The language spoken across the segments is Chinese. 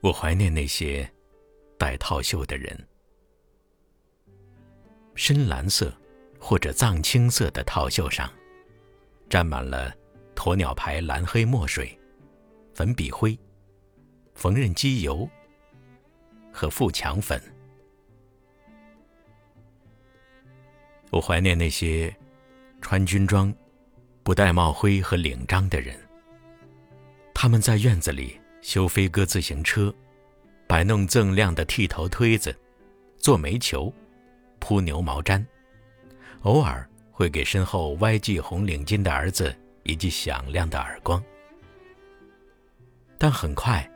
我怀念那些戴套袖的人，深蓝色或者藏青色的套袖上，沾满了鸵鸟牌蓝黑墨水、粉笔灰、缝纫机油和富强粉。我怀念那些穿军装、不戴帽徽和领章的人，他们在院子里。修飞鸽自行车，摆弄锃亮的剃头推子，做煤球，铺牛毛毡，偶尔会给身后歪系红领巾的儿子一记响亮的耳光，但很快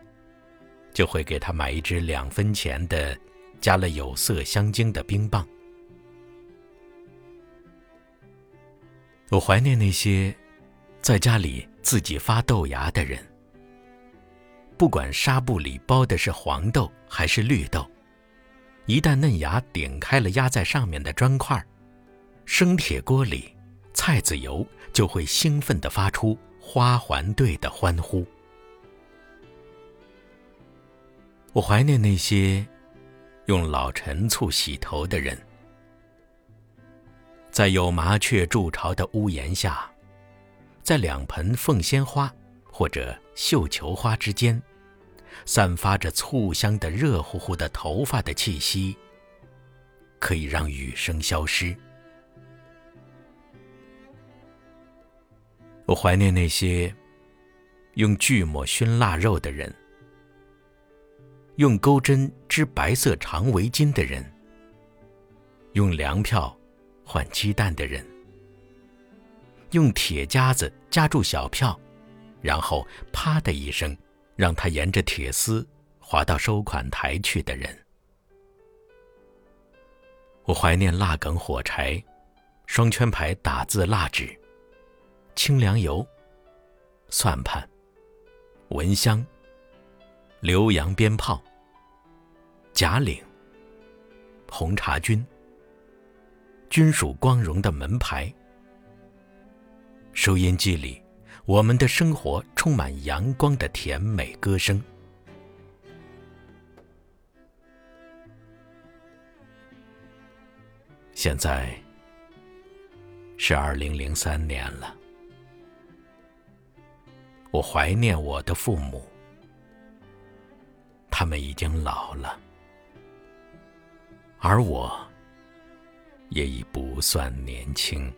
就会给他买一支两分钱的加了有色香精的冰棒。我怀念那些在家里自己发豆芽的人。不管纱布里包的是黄豆还是绿豆，一旦嫩芽顶开了压在上面的砖块，生铁锅里菜籽油就会兴奋地发出花环队的欢呼。我怀念那些用老陈醋洗头的人，在有麻雀筑巢的屋檐下，在两盆凤仙花或者绣球花之间。散发着醋香的热乎乎的头发的气息，可以让雨声消失。我怀念那些用锯末熏腊肉的人，用钩针织白色长围巾的人，用粮票换鸡蛋的人，用铁夹子夹住小票，然后啪的一声。让他沿着铁丝滑到收款台去的人，我怀念蜡梗火柴、双圈牌打字蜡纸、清凉油、算盘、蚊香、浏阳鞭炮、假领、红茶军、军属光荣的门牌、收音机里。我们的生活充满阳光的甜美歌声。现在是二零零三年了，我怀念我的父母，他们已经老了，而我也已不算年轻。